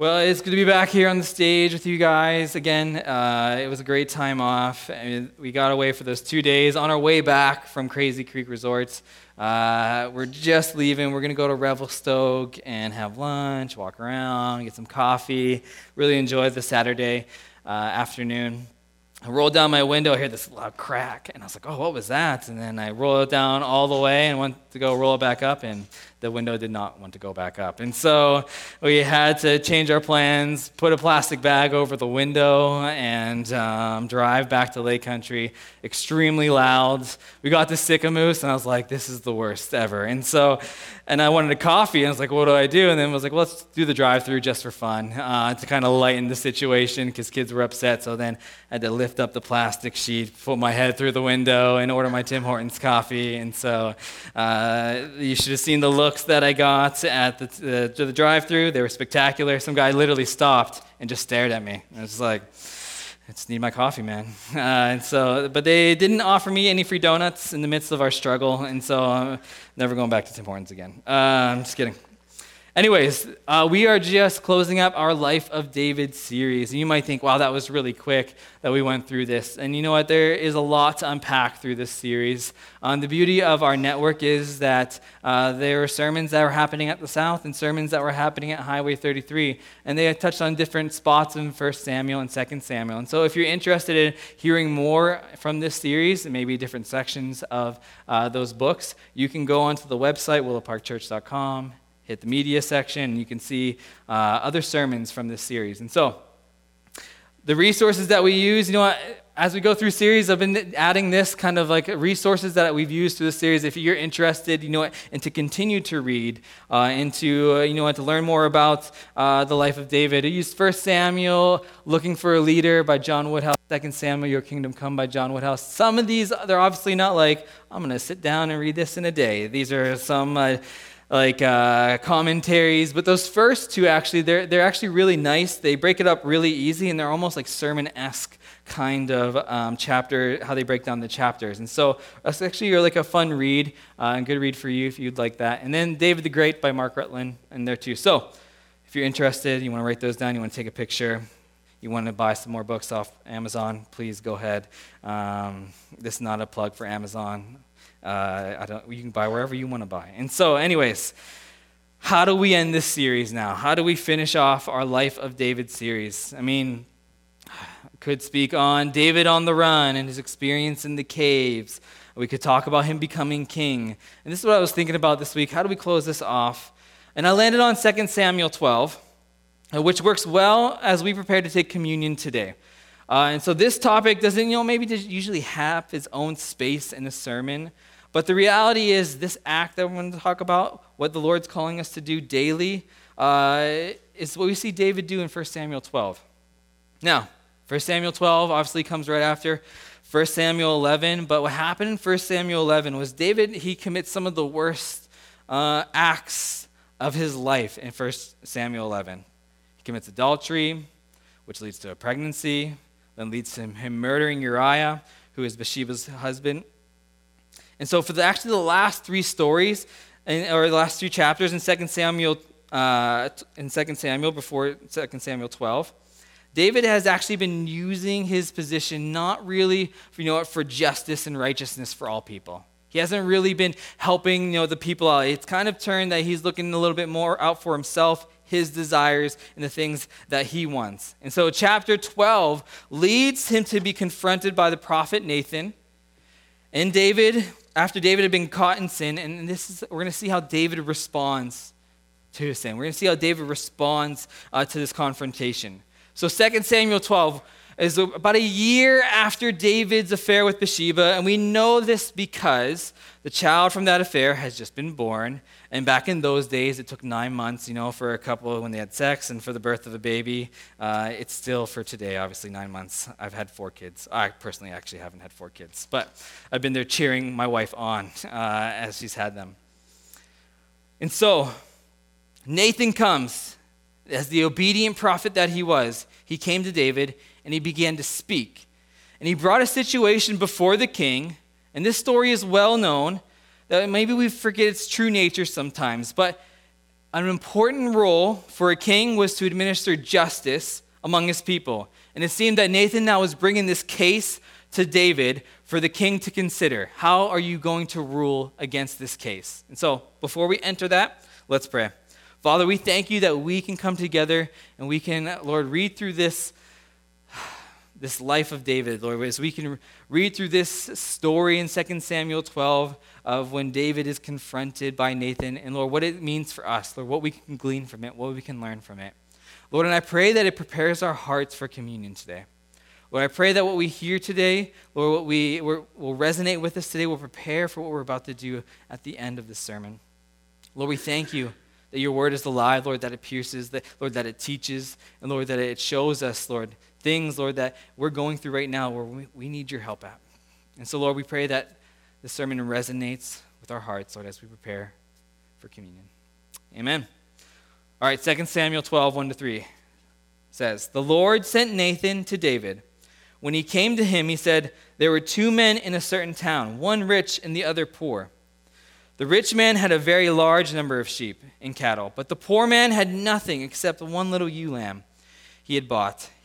Well, it's good to be back here on the stage with you guys again. Uh, it was a great time off. I mean, we got away for those two days. On our way back from Crazy Creek Resorts, uh, we're just leaving. We're going to go to Revelstoke and have lunch, walk around, get some coffee. Really enjoy the Saturday uh, afternoon. I rolled down my window, I hear this loud crack, and I was like, oh, what was that? And then I rolled it down all the way and went to go roll it back up, and the window did not want to go back up. And so we had to change our plans, put a plastic bag over the window, and um, drive back to Lake Country. Extremely loud. We got to Sicamous, and I was like, this is the worst ever. And so, and I wanted a coffee, and I was like, what do I do? And then I was like, well, let's do the drive through just for fun uh, to kind of lighten the situation because kids were upset. So then I had to lift up the plastic sheet, put my head through the window, and order my Tim Hortons coffee. And so uh, you should have seen the look looks that I got at the, the, the drive through, they were spectacular. Some guy literally stopped and just stared at me. I was like, I just need my coffee, man. Uh, and so, but they didn't offer me any free donuts in the midst of our struggle, and so I'm never going back to Tim Hortons again. Uh, I'm just kidding. Anyways, uh, we are just closing up our Life of David series. And you might think, wow, that was really quick that we went through this. And you know what? There is a lot to unpack through this series. Um, the beauty of our network is that uh, there are sermons that were happening at the South and sermons that were happening at Highway 33. And they touched on different spots in 1 Samuel and 2 Samuel. And so if you're interested in hearing more from this series, and maybe different sections of uh, those books, you can go onto the website, willowparkchurch.com hit the media section, and you can see uh, other sermons from this series. And so, the resources that we use, you know? As we go through series, I've been adding this kind of like resources that we've used through the series. If you're interested, you know and to continue to read, uh, and to uh, you know to learn more about uh, the life of David, I used First Samuel, Looking for a Leader by John Woodhouse, Second Samuel, Your Kingdom Come by John Woodhouse. Some of these, they're obviously not like I'm going to sit down and read this in a day. These are some uh, like uh, commentaries. But those first two, actually, they're, they're actually really nice. They break it up really easy, and they're almost like sermon esque kind of um, chapter, how they break down the chapters. And so it's actually like a fun read, uh, and good read for you if you'd like that. And then David the Great by Mark Rutland in there too. So if you're interested, you want to write those down, you want to take a picture, you want to buy some more books off Amazon, please go ahead. Um, this is not a plug for Amazon. Uh, I don't, you can buy wherever you want to buy. And so, anyways, how do we end this series now? How do we finish off our Life of David series? I mean, I could speak on David on the run and his experience in the caves. We could talk about him becoming king. And this is what I was thinking about this week. How do we close this off? And I landed on 2 Samuel 12, uh, which works well as we prepare to take communion today. Uh, and so this topic doesn't, you know, maybe usually have its own space in a sermon. But the reality is, this act that we're going to talk about, what the Lord's calling us to do daily, uh, is what we see David do in 1 Samuel 12. Now, 1 Samuel 12 obviously comes right after 1 Samuel 11, but what happened in 1 Samuel 11 was David, he commits some of the worst uh, acts of his life in 1 Samuel 11. He commits adultery, which leads to a pregnancy, then leads to him murdering Uriah, who is Bathsheba's husband. And so, for the, actually the last three stories, or the last three chapters in 2 Samuel, uh, in 2 Samuel before 2 Samuel 12, David has actually been using his position not really, you know, for justice and righteousness for all people. He hasn't really been helping you know, the people out. It's kind of turned that he's looking a little bit more out for himself, his desires, and the things that he wants. And so, chapter 12 leads him to be confronted by the prophet Nathan. And David after David had been caught in sin, and this is, we're going to see how David responds to his sin. We're going to see how David responds uh, to this confrontation. So 2 Samuel 12 is about a year after David's affair with Bathsheba, and we know this because the child from that affair has just been born, and back in those days, it took nine months, you know, for a couple when they had sex and for the birth of a baby. Uh, it's still for today, obviously, nine months. I've had four kids. I personally actually haven't had four kids, but I've been there cheering my wife on uh, as she's had them. And so, Nathan comes as the obedient prophet that he was. He came to David and he began to speak. And he brought a situation before the king, and this story is well known that maybe we forget its true nature sometimes. But an important role for a king was to administer justice among his people. And it seemed that Nathan now was bringing this case to David for the king to consider. How are you going to rule against this case? And so, before we enter that, let's pray. Father, we thank you that we can come together and we can, Lord, read through this, this life of David, Lord, as we can read through this story in 2 Samuel 12 of when David is confronted by Nathan, and Lord, what it means for us, Lord, what we can glean from it, what we can learn from it. Lord, and I pray that it prepares our hearts for communion today. Lord, I pray that what we hear today, Lord, what we will resonate with us today, will prepare for what we're about to do at the end of this sermon. Lord, we thank you that your word is alive, Lord, that it pierces, that, Lord, that it teaches, and Lord, that it shows us, Lord, things, Lord, that we're going through right now where we, we need your help at. And so, Lord, we pray that the sermon resonates with our hearts, Lord, as we prepare for communion. Amen. All right, 2 Samuel 12, 1 to 3 says, The Lord sent Nathan to David when he came to him, he said, There were two men in a certain town, one rich and the other poor. The rich man had a very large number of sheep and cattle, but the poor man had nothing except one little ewe lamb he had bought.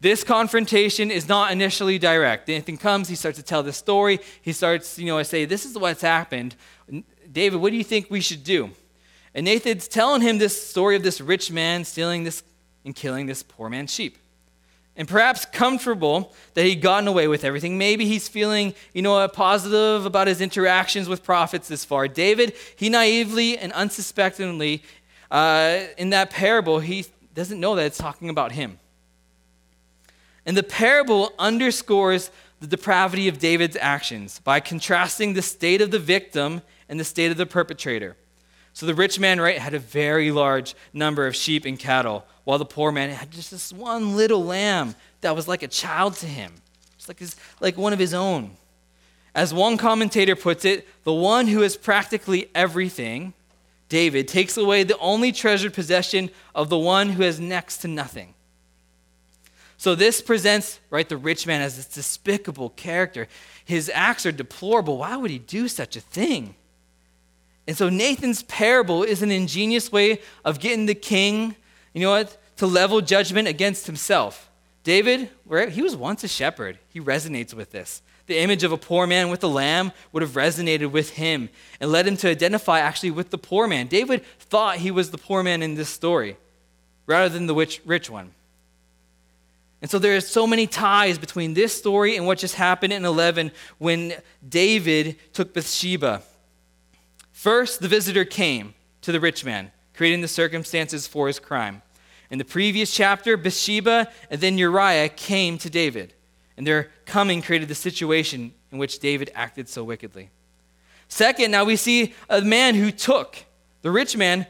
this confrontation is not initially direct. Nathan comes, he starts to tell the story. He starts, you know, I say, This is what's happened. David, what do you think we should do? And Nathan's telling him this story of this rich man stealing this and killing this poor man's sheep and perhaps comfortable that he'd gotten away with everything. Maybe he's feeling, you know, positive about his interactions with prophets this far. David, he naively and unsuspectingly, uh, in that parable, he doesn't know that it's talking about him. And the parable underscores the depravity of David's actions by contrasting the state of the victim and the state of the perpetrator. So the rich man, right, had a very large number of sheep and cattle, while the poor man had just this one little lamb that was like a child to him. It's like, his, like one of his own. As one commentator puts it, the one who has practically everything, David, takes away the only treasured possession of the one who has next to nothing. So this presents, right, the rich man as this despicable character. His acts are deplorable. Why would he do such a thing? And so Nathan's parable is an ingenious way of getting the king, you know what, to level judgment against himself. David, he was once a shepherd. He resonates with this. The image of a poor man with a lamb would have resonated with him and led him to identify actually with the poor man. David thought he was the poor man in this story rather than the rich, rich one. And so there are so many ties between this story and what just happened in 11 when David took Bathsheba First, the visitor came to the rich man, creating the circumstances for his crime. In the previous chapter, Bathsheba and then Uriah came to David, and their coming created the situation in which David acted so wickedly. Second, now we see a man who took. The rich man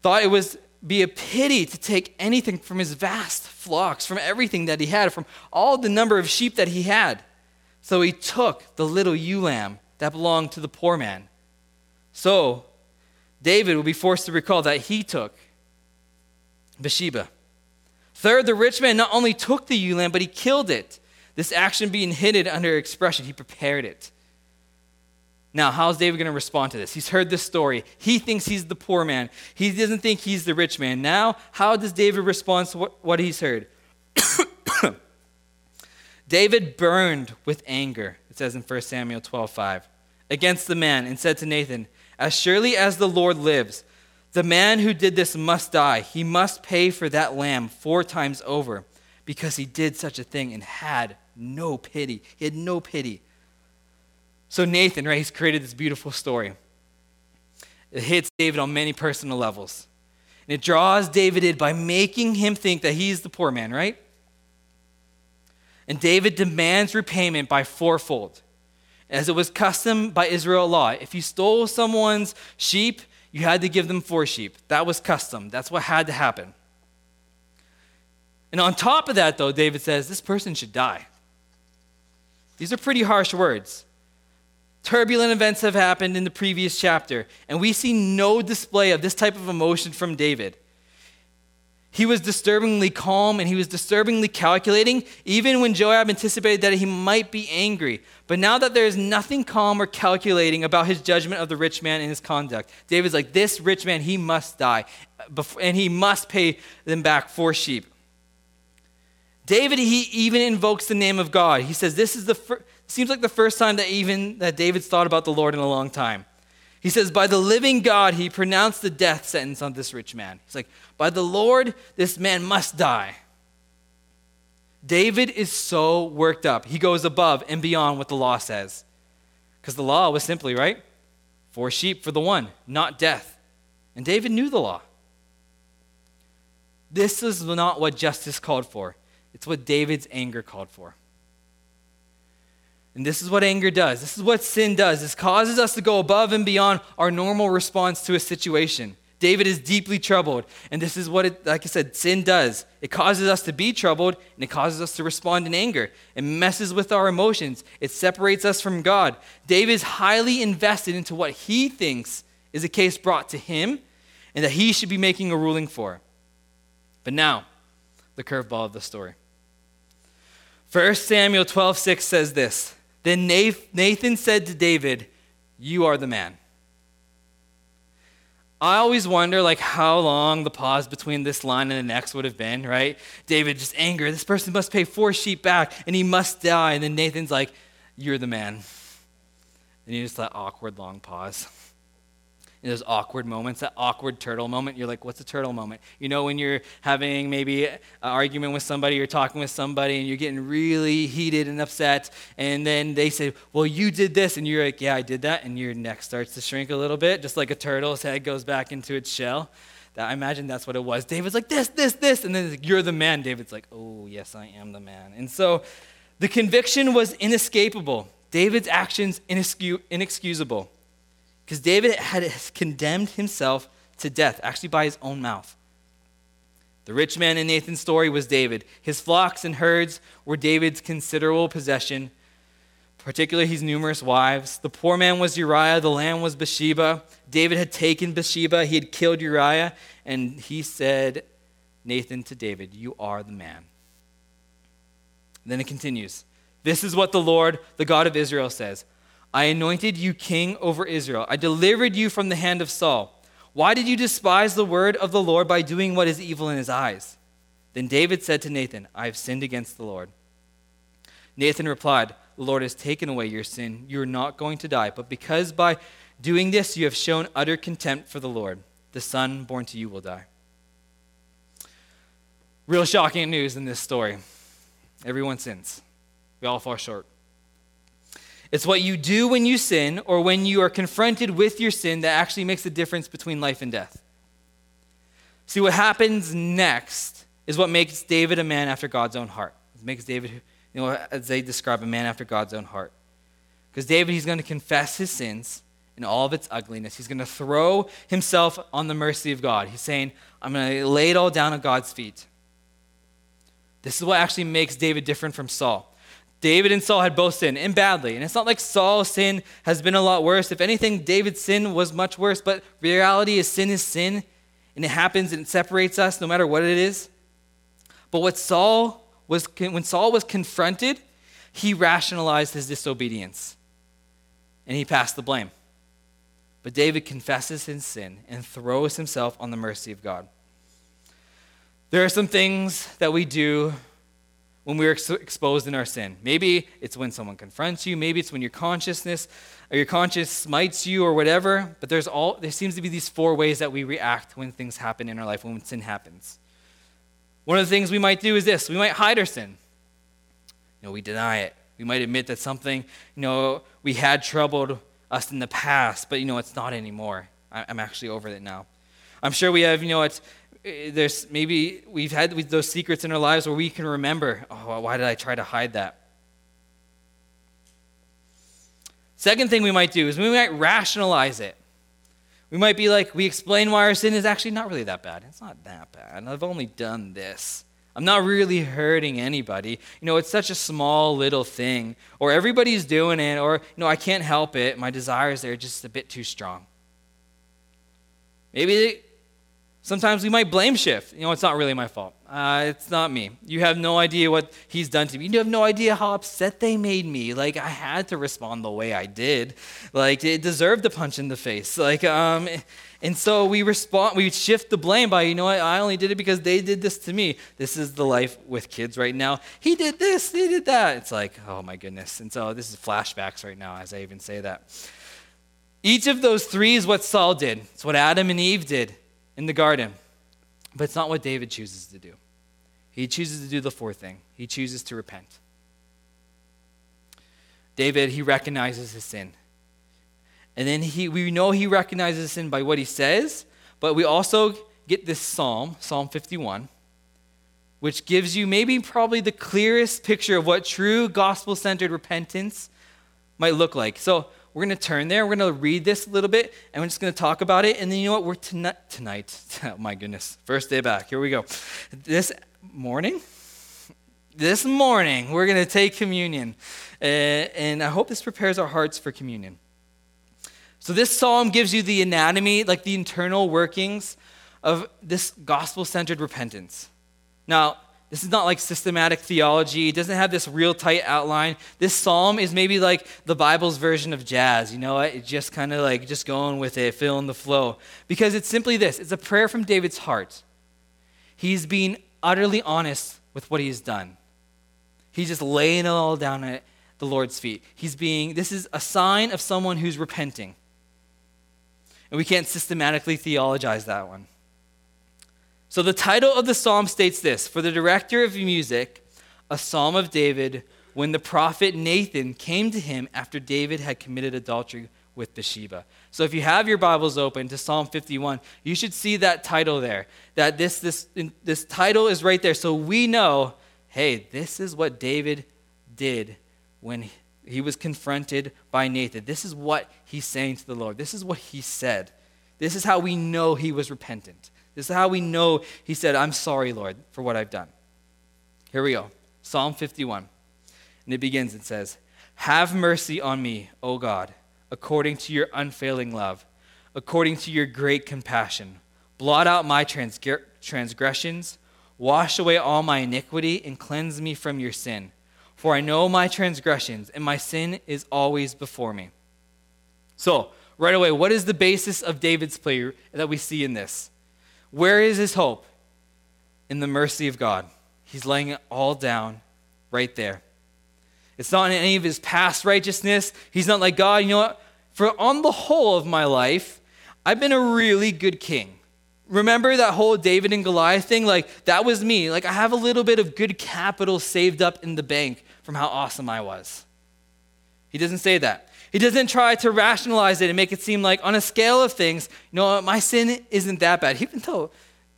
thought it was be a pity to take anything from his vast flocks, from everything that he had, from all the number of sheep that he had. So he took the little ewe lamb that belonged to the poor man. So, David will be forced to recall that he took Bathsheba. Third, the rich man not only took the ewe lamb, but he killed it. This action being hidden under expression, he prepared it. Now, how's David going to respond to this? He's heard this story. He thinks he's the poor man. He doesn't think he's the rich man. Now, how does David respond to what, what he's heard? David burned with anger, it says in 1 Samuel 12 5, against the man and said to Nathan, as surely as the Lord lives, the man who did this must die. He must pay for that lamb four times over because he did such a thing and had no pity. He had no pity. So, Nathan, right, he's created this beautiful story. It hits David on many personal levels. And it draws David in by making him think that he's the poor man, right? And David demands repayment by fourfold as it was custom by Israel law. If you stole someone's sheep, you had to give them four sheep. That was custom. That's what had to happen. And on top of that, though, David says, this person should die. These are pretty harsh words. Turbulent events have happened in the previous chapter, and we see no display of this type of emotion from David. He was disturbingly calm and he was disturbingly calculating, even when Joab anticipated that he might be angry. But now that there is nothing calm or calculating about his judgment of the rich man and his conduct, David's like, This rich man, he must die, and he must pay them back four sheep. David, he even invokes the name of God. He says, This is the fir- seems like the first time that even that David's thought about the Lord in a long time. He says, By the living God, he pronounced the death sentence on this rich man. He's like, By the Lord, this man must die. David is so worked up. He goes above and beyond what the law says. Because the law was simply, right? Four sheep for the one, not death. And David knew the law. This is not what justice called for, it's what David's anger called for. And this is what anger does. This is what sin does. It causes us to go above and beyond our normal response to a situation. David is deeply troubled. And this is what it, like I said, sin does. It causes us to be troubled and it causes us to respond in anger. It messes with our emotions. It separates us from God. David is highly invested into what he thinks is a case brought to him and that he should be making a ruling for. But now, the curveball of the story. 1 Samuel 12 6 says this then Nathan said to David, You are the man. I always wonder like how long the pause between this line and the next would have been, right? David just anger, this person must pay four sheep back and he must die. And then Nathan's like, You're the man. And you just that awkward long pause in those awkward moments, that awkward turtle moment. You're like, what's a turtle moment? You know, when you're having maybe an argument with somebody, you're talking with somebody, and you're getting really heated and upset, and then they say, well, you did this, and you're like, yeah, I did that, and your neck starts to shrink a little bit, just like a turtle's head goes back into its shell. I imagine that's what it was. David's like, this, this, this, and then like, you're the man. David's like, oh, yes, I am the man. And so the conviction was inescapable. David's actions inexcusable. Because David had condemned himself to death, actually by his own mouth. The rich man in Nathan's story was David. His flocks and herds were David's considerable possession, particularly his numerous wives. The poor man was Uriah, the lamb was Bathsheba. David had taken Bathsheba, he had killed Uriah, and he said, Nathan to David, You are the man. Then it continues. This is what the Lord, the God of Israel, says I anointed you king over Israel. I delivered you from the hand of Saul. Why did you despise the word of the Lord by doing what is evil in his eyes? Then David said to Nathan, I have sinned against the Lord. Nathan replied, The Lord has taken away your sin. You are not going to die. But because by doing this you have shown utter contempt for the Lord, the son born to you will die. Real shocking news in this story. Everyone sins. We all fall short. It's what you do when you sin or when you are confronted with your sin that actually makes the difference between life and death. See, what happens next is what makes David a man after God's own heart. It makes David, you know, as they describe, a man after God's own heart. Because David, he's going to confess his sins in all of its ugliness. He's going to throw himself on the mercy of God. He's saying, I'm going to lay it all down at God's feet. This is what actually makes David different from Saul. David and Saul had both sinned, and badly. And it's not like Saul's sin has been a lot worse. If anything, David's sin was much worse. But reality is sin is sin, and it happens and it separates us no matter what it is. But what Saul was, when Saul was confronted, he rationalized his disobedience, and he passed the blame. But David confesses his sin and throws himself on the mercy of God. There are some things that we do when we're ex- exposed in our sin. Maybe it's when someone confronts you, maybe it's when your consciousness or your conscience smites you or whatever, but there's all there seems to be these four ways that we react when things happen in our life when sin happens. One of the things we might do is this, we might hide our sin. You know, we deny it. We might admit that something, you know, we had troubled us in the past, but you know, it's not anymore. I'm actually over it now. I'm sure we have, you know, it's Uh, there's maybe we've had those secrets in our lives where we can remember, oh, why did I try to hide that? Second thing we might do is we might rationalize it. We might be like, we explain why our sin is actually not really that bad. It's not that bad. I've only done this. I'm not really hurting anybody. You know, it's such a small little thing. Or everybody's doing it, or, you know, I can't help it. My desires are just a bit too strong. Maybe sometimes we might blame shift. You know, it's not really my fault. Uh, it's not me. You have no idea what he's done to me. You have no idea how upset they made me. Like, I had to respond the way I did. Like, it deserved a punch in the face. Like, um, and so we respond, we shift the blame by, you know what, I only did it because they did this to me. This is the life with kids right now. He did this, he did that. It's like, oh my goodness. And so this is flashbacks right now as I even say that. Each of those three is what Saul did. It's what Adam and Eve did in the garden. But it's not what David chooses to do. He chooses to do the fourth thing. He chooses to repent. David, he recognizes his sin. And then he, we know he recognizes sin by what he says, but we also get this psalm, Psalm 51, which gives you maybe probably the clearest picture of what true gospel centered repentance might look like. So we're going to turn there. We're going to read this a little bit, and we're just going to talk about it. And then you know what? We're tonight. Tonight. Oh my goodness. First day back. Here we go. This morning. This morning, we're going to take communion. Uh, and I hope this prepares our hearts for communion. So, this psalm gives you the anatomy, like the internal workings of this gospel centered repentance. Now, this is not like systematic theology. It doesn't have this real tight outline. This psalm is maybe like the Bible's version of jazz. You know what? It's just kind of like just going with it, feeling the flow. Because it's simply this it's a prayer from David's heart. He's being utterly honest with what he's done. He's just laying it all down at the Lord's feet. He's being, this is a sign of someone who's repenting. And we can't systematically theologize that one. So the title of the psalm states this For the director of music, a psalm of David, when the prophet Nathan came to him after David had committed adultery with Bathsheba. So if you have your Bibles open to Psalm 51, you should see that title there. That this, this, this title is right there. So we know, hey, this is what David did when he was confronted by Nathan. This is what he's saying to the Lord. This is what he said. This is how we know he was repentant. This is how we know he said, I'm sorry, Lord, for what I've done. Here we go Psalm 51. And it begins and says, Have mercy on me, O God, according to your unfailing love, according to your great compassion. Blot out my transgressions, wash away all my iniquity, and cleanse me from your sin. For I know my transgressions, and my sin is always before me. So, right away, what is the basis of David's prayer that we see in this? Where is his hope? In the mercy of God. He's laying it all down right there. It's not in any of his past righteousness. He's not like, God, you know what? For on the whole of my life, I've been a really good king. Remember that whole David and Goliath thing? Like, that was me. Like, I have a little bit of good capital saved up in the bank from how awesome I was. He doesn't say that. He doesn't try to rationalize it and make it seem like, on a scale of things, you know, my sin isn't that bad, even though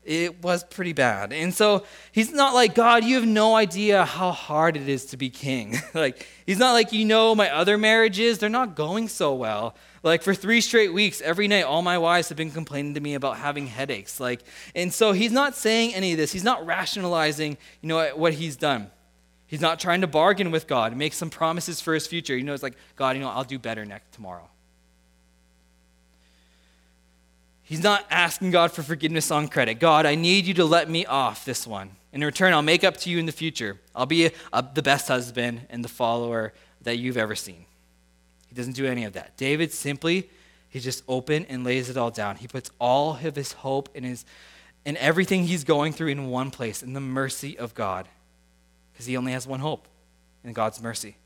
it was pretty bad. And so he's not like, God, you have no idea how hard it is to be king. like, he's not like, you know, my other marriages, they're not going so well. Like, for three straight weeks, every night, all my wives have been complaining to me about having headaches. Like, and so he's not saying any of this. He's not rationalizing, you know, what he's done. He's not trying to bargain with God, make some promises for his future. You know, it's like, God, you know, I'll do better next tomorrow. He's not asking God for forgiveness on credit. God, I need you to let me off this one. In return, I'll make up to you in the future. I'll be a, a, the best husband and the follower that you've ever seen. He doesn't do any of that. David simply, he's just open and lays it all down. He puts all of his hope and his and everything he's going through in one place, in the mercy of God because he only has one hope in God's mercy.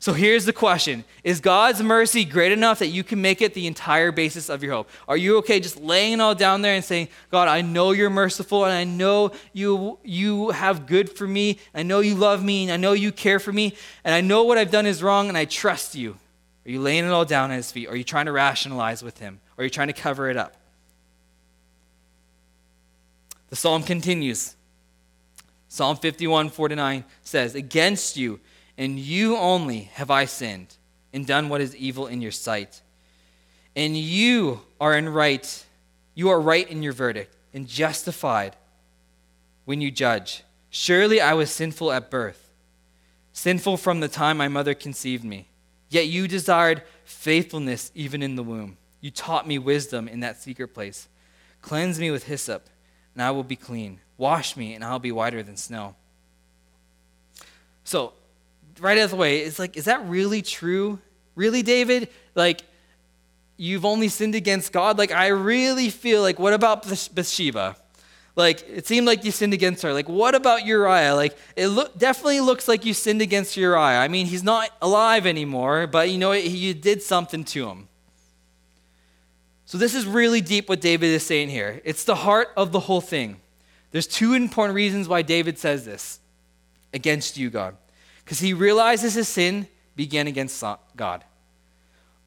So here's the question Is God's mercy great enough that you can make it the entire basis of your hope? Are you okay just laying it all down there and saying, God, I know you're merciful and I know you, you have good for me. I know you love me and I know you care for me and I know what I've done is wrong and I trust you? Are you laying it all down at his feet? Are you trying to rationalize with him? Are you trying to cover it up? The psalm continues. Psalm 51 49 says, Against you and you only have I sinned and done what is evil in your sight. And you are in right, you are right in your verdict and justified when you judge. Surely I was sinful at birth, sinful from the time my mother conceived me. Yet you desired faithfulness even in the womb. You taught me wisdom in that secret place. Cleanse me with hyssop, and I will be clean. Wash me, and I'll be whiter than snow. So, right out of the way, it's like, is that really true? Really, David? Like, you've only sinned against God? Like, I really feel like, what about Bathsheba? Like, it seemed like you sinned against her. Like, what about Uriah? Like, it definitely looks like you sinned against Uriah. I mean, he's not alive anymore, but you know, you did something to him. So, this is really deep what David is saying here. It's the heart of the whole thing. There's two important reasons why David says this against you, God. Because he realizes his sin began against God.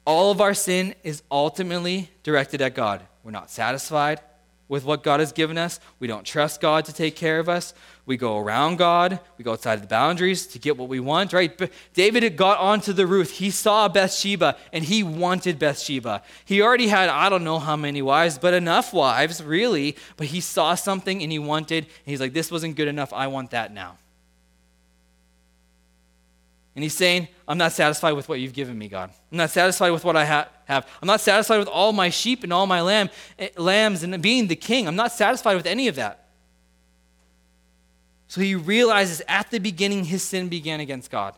All of our sin is ultimately directed at God. We're not satisfied with what God has given us. We don't trust God to take care of us. We go around God. We go outside of the boundaries to get what we want, right? But David got onto the roof. He saw Bathsheba and he wanted Bathsheba. He already had, I don't know how many wives, but enough wives, really. But he saw something and he wanted, and he's like, this wasn't good enough. I want that now. And he's saying, I'm not satisfied with what you've given me, God. I'm not satisfied with what I ha- have. I'm not satisfied with all my sheep and all my lamb, eh, lambs and being the king. I'm not satisfied with any of that. So he realizes at the beginning his sin began against God.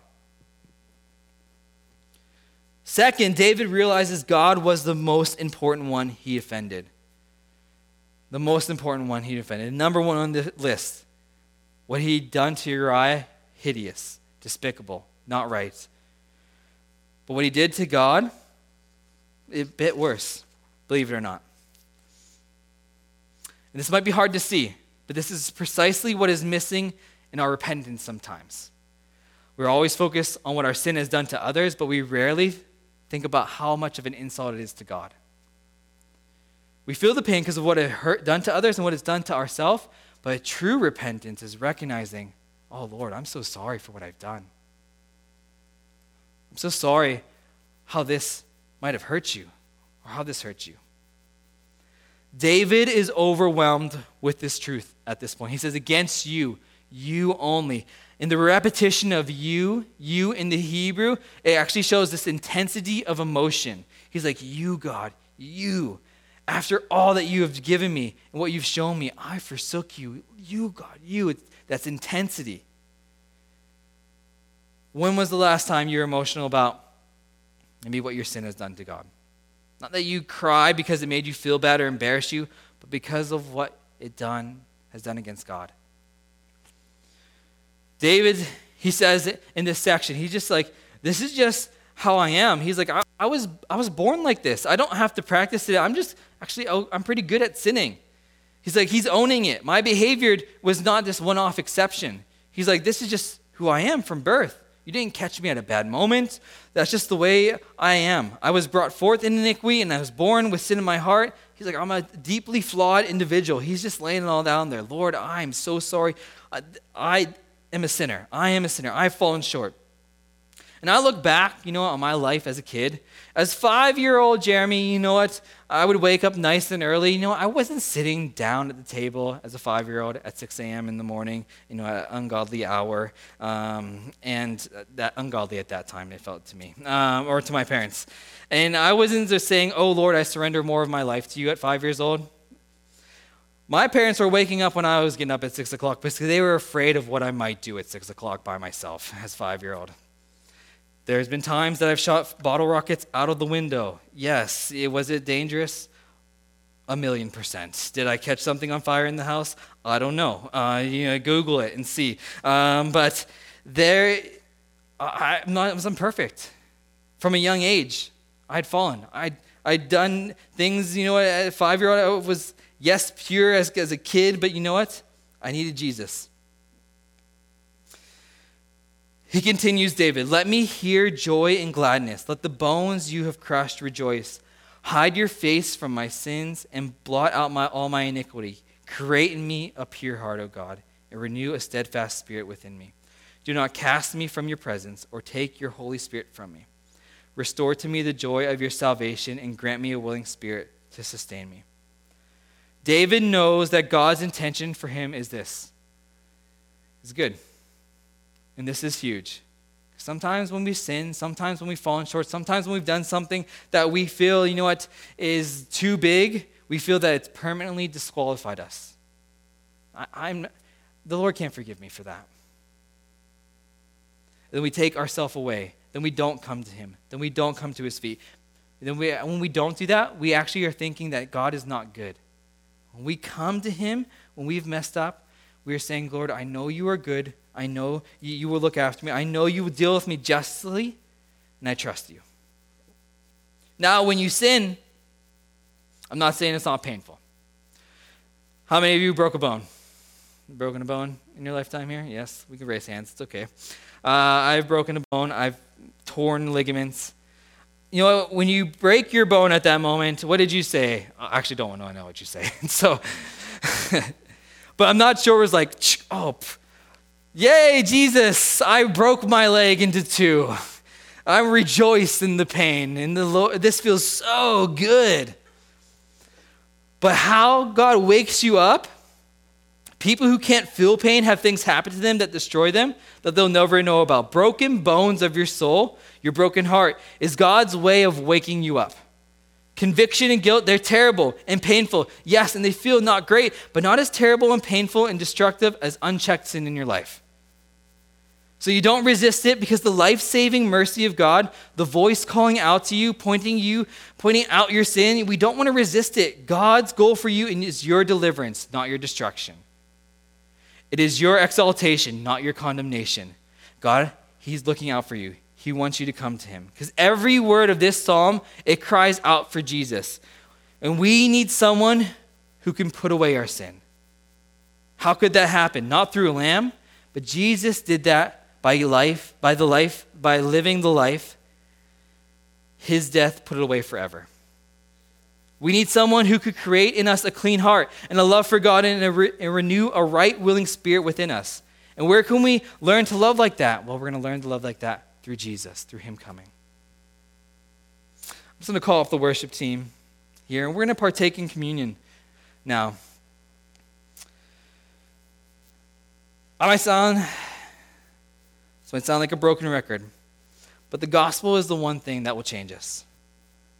Second, David realizes God was the most important one he offended. The most important one he offended. Number one on the list. What he'd done to Uriah, hideous, despicable not right. But what he did to God, a bit worse, believe it or not. And this might be hard to see, but this is precisely what is missing in our repentance sometimes. We're always focused on what our sin has done to others, but we rarely think about how much of an insult it is to God. We feel the pain because of what it hurt done to others and what it's done to ourselves, but a true repentance is recognizing, oh Lord, I'm so sorry for what I've done. I'm so sorry how this might have hurt you or how this hurt you. David is overwhelmed with this truth at this point. He says, Against you, you only. In the repetition of you, you in the Hebrew, it actually shows this intensity of emotion. He's like, You, God, you. After all that you have given me and what you've shown me, I forsook you. You, God, you. It's, that's intensity. When was the last time you were emotional about maybe what your sin has done to God? Not that you cry because it made you feel bad or embarrassed you, but because of what it done has done against God. David, he says in this section, he's just like, this is just how I am. He's like, I, I, was, I was born like this. I don't have to practice it. I'm just, actually, oh, I'm pretty good at sinning. He's like, he's owning it. My behavior was not this one off exception. He's like, this is just who I am from birth. You didn't catch me at a bad moment. That's just the way I am. I was brought forth in iniquity and I was born with sin in my heart. He's like, I'm a deeply flawed individual. He's just laying it all down there. Lord, I'm so sorry. I, I am a sinner. I am a sinner. I've fallen short. And I look back, you know, on my life as a kid. As five year old Jeremy, you know what? I would wake up nice and early. You know, I wasn't sitting down at the table as a five year old at 6 a.m. in the morning, you know, at an ungodly hour. Um, and that ungodly at that time, it felt to me, um, or to my parents. And I wasn't just saying, oh Lord, I surrender more of my life to you at five years old. My parents were waking up when I was getting up at 6 o'clock because they were afraid of what I might do at 6 o'clock by myself as five year old. There's been times that I've shot bottle rockets out of the window. Yes, it, was it dangerous? A million percent. Did I catch something on fire in the house? I don't know. Uh, you know, Google it and see. Um, but there, I, I'm not, I was imperfect. From a young age, I'd fallen. I'd, I'd done things, you know, at five year old, I was, yes, pure as, as a kid, but you know what? I needed Jesus. He continues, David, let me hear joy and gladness. Let the bones you have crushed rejoice. Hide your face from my sins and blot out my, all my iniquity. Create in me a pure heart, O God, and renew a steadfast spirit within me. Do not cast me from your presence or take your Holy Spirit from me. Restore to me the joy of your salvation and grant me a willing spirit to sustain me. David knows that God's intention for him is this is good. And this is huge. Sometimes when we sin, sometimes when we've fallen short, sometimes when we've done something that we feel, you know what, is too big, we feel that it's permanently disqualified us. I, am the Lord can't forgive me for that. Then we take ourselves away. Then we don't come to Him. Then we don't come to His feet. Then we, when we don't do that, we actually are thinking that God is not good. When we come to Him, when we've messed up, we are saying, Lord, I know you are good. I know you, will look after me. I know you will deal with me justly, and I trust you. Now, when you sin, I'm not saying it's not painful. How many of you broke a bone? Broken a bone in your lifetime here? Yes, we can raise hands. It's okay. Uh, I've broken a bone. I've torn ligaments. You know, when you break your bone at that moment, what did you say? I actually don't want to know what you say. so, but I'm not sure it was like, oh, yay, Jesus, I broke my leg into two. I rejoiced in the pain, and the Lord, this feels so good. But how God wakes you up People who can't feel pain have things happen to them that destroy them that they'll never know about. Broken bones of your soul, your broken heart, is God's way of waking you up. Conviction and guilt, they're terrible and painful. Yes, and they feel not great, but not as terrible and painful and destructive as unchecked sin in your life. So you don't resist it because the life-saving mercy of God, the voice calling out to you, pointing you, pointing out your sin, we don't want to resist it. God's goal for you is your deliverance, not your destruction. It is your exaltation, not your condemnation. God, He's looking out for you. He wants you to come to Him. Because every word of this psalm, it cries out for Jesus. And we need someone who can put away our sin. How could that happen? Not through a lamb, but Jesus did that by life, by the life, by living the life. His death put it away forever. We need someone who could create in us a clean heart and a love for God and, a re- and renew a right, willing spirit within us. And where can we learn to love like that? Well, we're going to learn to love like that through Jesus, through Him coming. I'm just going to call up the worship team here, and we're going to partake in communion now. I might sound, this might sound like a broken record, but the gospel is the one thing that will change us.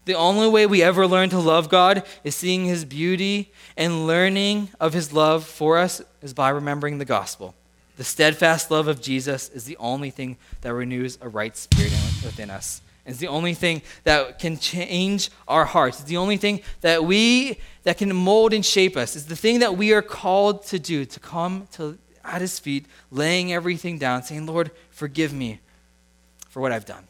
The only way we ever learn to love God is seeing His beauty and learning of His love for us is by remembering the gospel. The steadfast love of Jesus is the only thing that renews a right spirit within us. It's the only thing that can change our hearts. It's the only thing that we that can mold and shape us. It's the thing that we are called to do, to come to at his feet, laying everything down, saying, Lord, forgive me for what I've done.